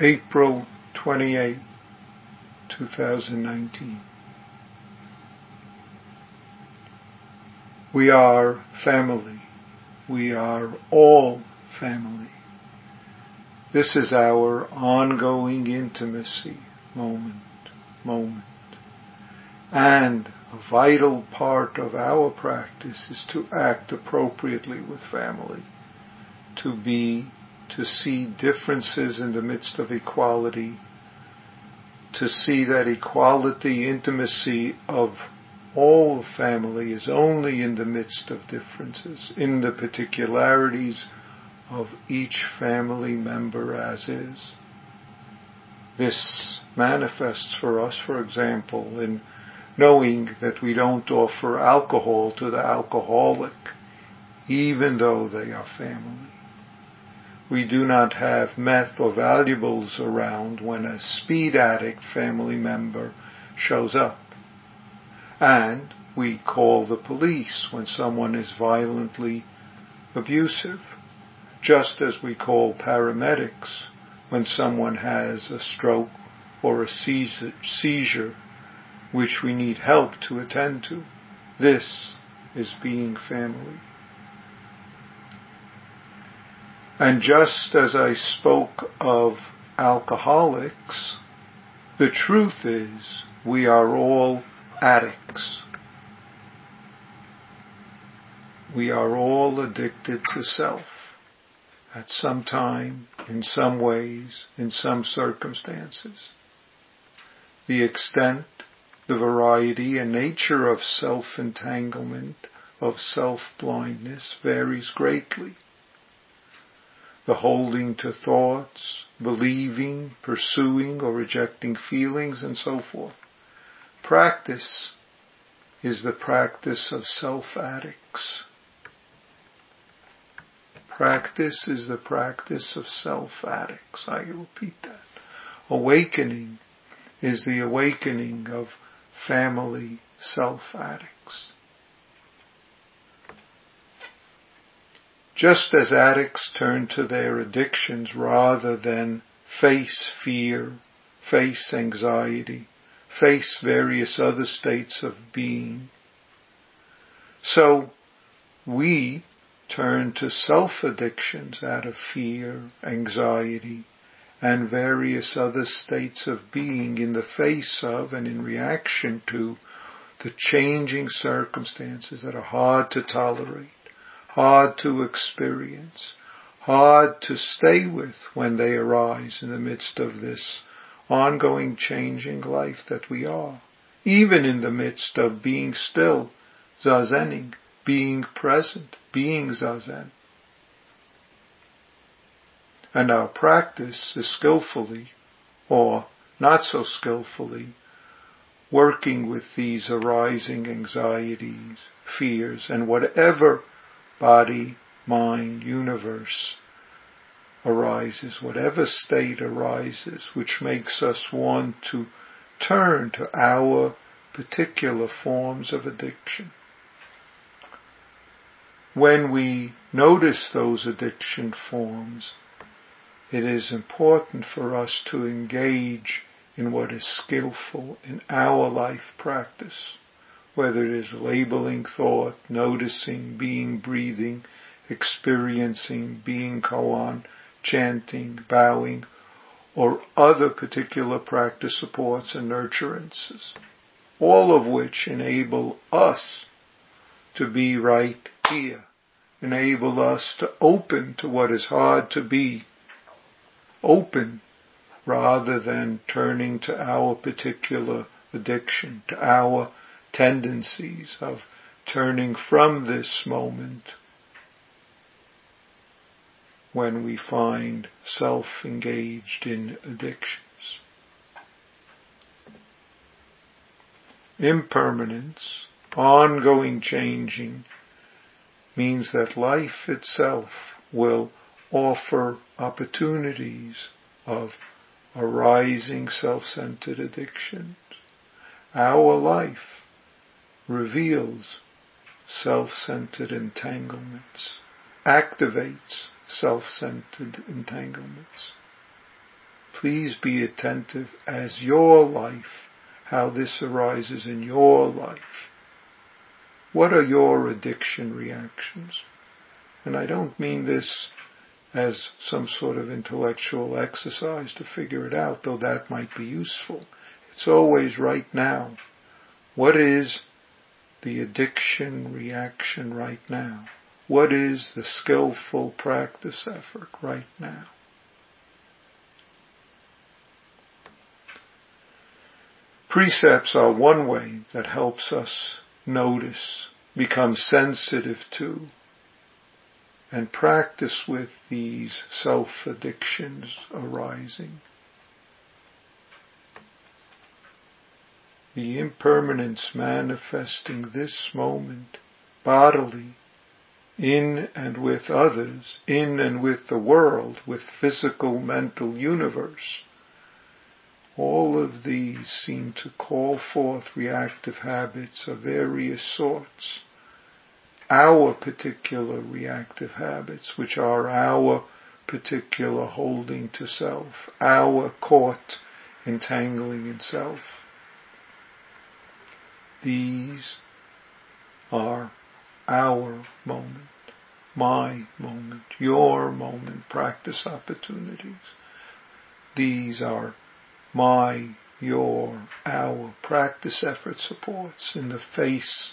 April 28, 2019. We are family. We are all family. This is our ongoing intimacy moment, moment. And a vital part of our practice is to act appropriately with family, to be, to see differences in the midst of equality, to see that equality, intimacy of all family is only in the midst of differences, in the particularities of each family member as is. This manifests for us, for example, in knowing that we don't offer alcohol to the alcoholic, even though they are family. We do not have meth or valuables around when a speed addict family member shows up. And we call the police when someone is violently abusive, just as we call paramedics when someone has a stroke or a seizure which we need help to attend to. This is being family. And just as I spoke of alcoholics, the truth is we are all addicts. We are all addicted to self at some time, in some ways, in some circumstances. The extent the variety and nature of self-entanglement, of self-blindness varies greatly. The holding to thoughts, believing, pursuing or rejecting feelings and so forth. Practice is the practice of self-addicts. Practice is the practice of self-addicts. I repeat that. Awakening is the awakening of family self-addicts. Just as addicts turn to their addictions rather than face fear, face anxiety, face various other states of being, so we turn to self-addictions out of fear, anxiety, and various other states of being in the face of and in reaction to the changing circumstances that are hard to tolerate, hard to experience, hard to stay with when they arise in the midst of this ongoing changing life that we are, even in the midst of being still, zazening, being present, being zazen. And our practice is skillfully or not so skillfully working with these arising anxieties, fears, and whatever body, mind, universe arises, whatever state arises, which makes us want to turn to our particular forms of addiction. When we notice those addiction forms, it is important for us to engage in what is skillful in our life practice, whether it is labeling thought, noticing, being, breathing, experiencing, being koan, chanting, bowing, or other particular practice supports and nurturances, all of which enable us to be right here, enable us to open to what is hard to be open rather than turning to our particular addiction, to our tendencies of turning from this moment when we find self engaged in addictions. Impermanence, ongoing changing, means that life itself will offer opportunities of arising self-centered addictions. Our life reveals self-centered entanglements, activates self-centered entanglements. Please be attentive as your life, how this arises in your life. What are your addiction reactions? And I don't mean this as some sort of intellectual exercise to figure it out, though that might be useful. It's always right now. What is the addiction reaction right now? What is the skillful practice effort right now? Precepts are one way that helps us notice, become sensitive to, and practice with these self-addictions arising. The impermanence manifesting this moment bodily in and with others, in and with the world, with physical mental universe. All of these seem to call forth reactive habits of various sorts our particular reactive habits, which are our particular holding to self, our caught entangling in self. These are our moment, my moment, your moment, practice opportunities. These are my, your, our practice effort supports in the face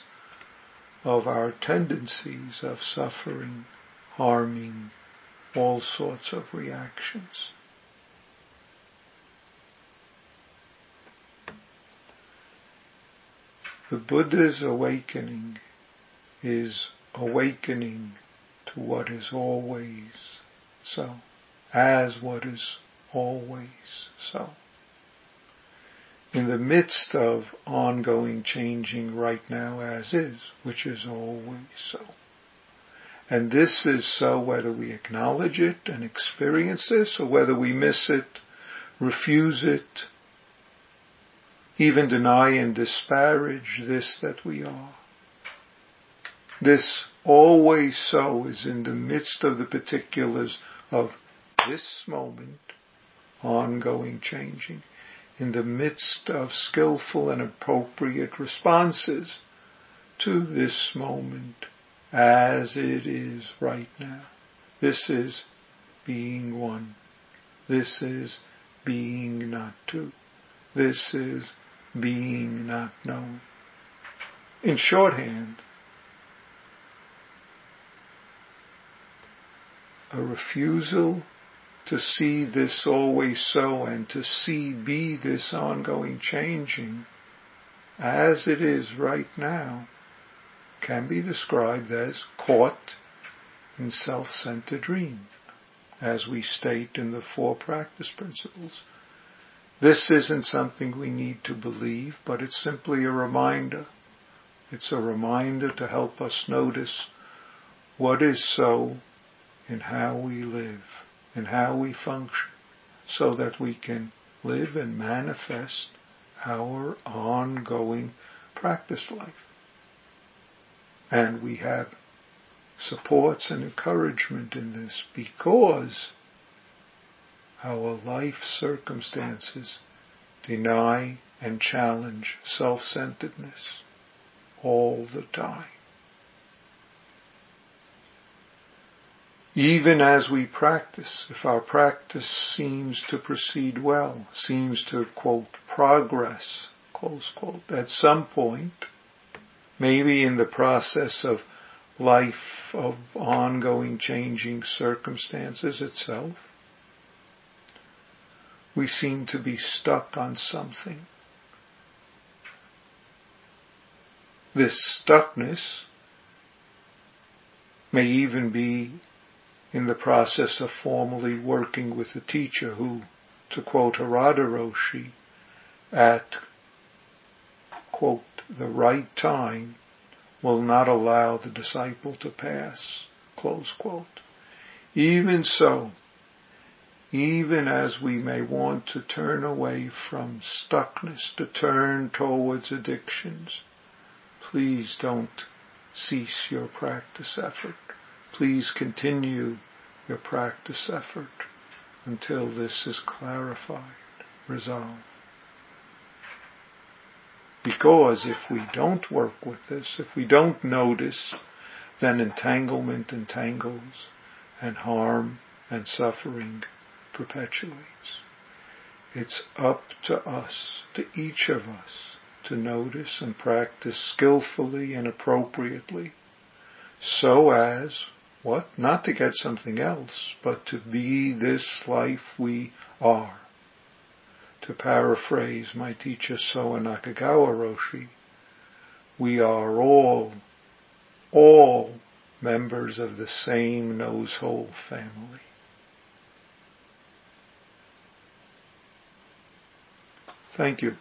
of our tendencies of suffering, harming, all sorts of reactions. The Buddha's awakening is awakening to what is always so, as what is always so in the midst of ongoing changing right now as is, which is always so. And this is so whether we acknowledge it and experience this or whether we miss it, refuse it, even deny and disparage this that we are. This always so is in the midst of the particulars of this moment, ongoing changing in the midst of skillful and appropriate responses to this moment as it is right now. This is being one. This is being not two. This is being not known. In shorthand, a refusal to see this always so and to see be this ongoing changing as it is right now can be described as caught in self-centered dream, as we state in the four practice principles. This isn't something we need to believe, but it's simply a reminder. It's a reminder to help us notice what is so in how we live and how we function so that we can live and manifest our ongoing practice life. And we have supports and encouragement in this because our life circumstances deny and challenge self-centeredness all the time. Even as we practice, if our practice seems to proceed well, seems to, quote, progress, close quote, at some point, maybe in the process of life, of ongoing changing circumstances itself, we seem to be stuck on something. This stuckness may even be in the process of formally working with a teacher who, to quote Harada Roshi, at, quote, the right time will not allow the disciple to pass, close quote. Even so, even as we may want to turn away from stuckness, to turn towards addictions, please don't cease your practice effort please continue your practice effort until this is clarified, resolved. Because if we don't work with this, if we don't notice, then entanglement entangles and harm and suffering perpetuates. It's up to us, to each of us, to notice and practice skillfully and appropriately so as, what? Not to get something else, but to be this life we are. To paraphrase my teacher Soen Nakagawa Roshi, we are all, all members of the same nose hole family. Thank you.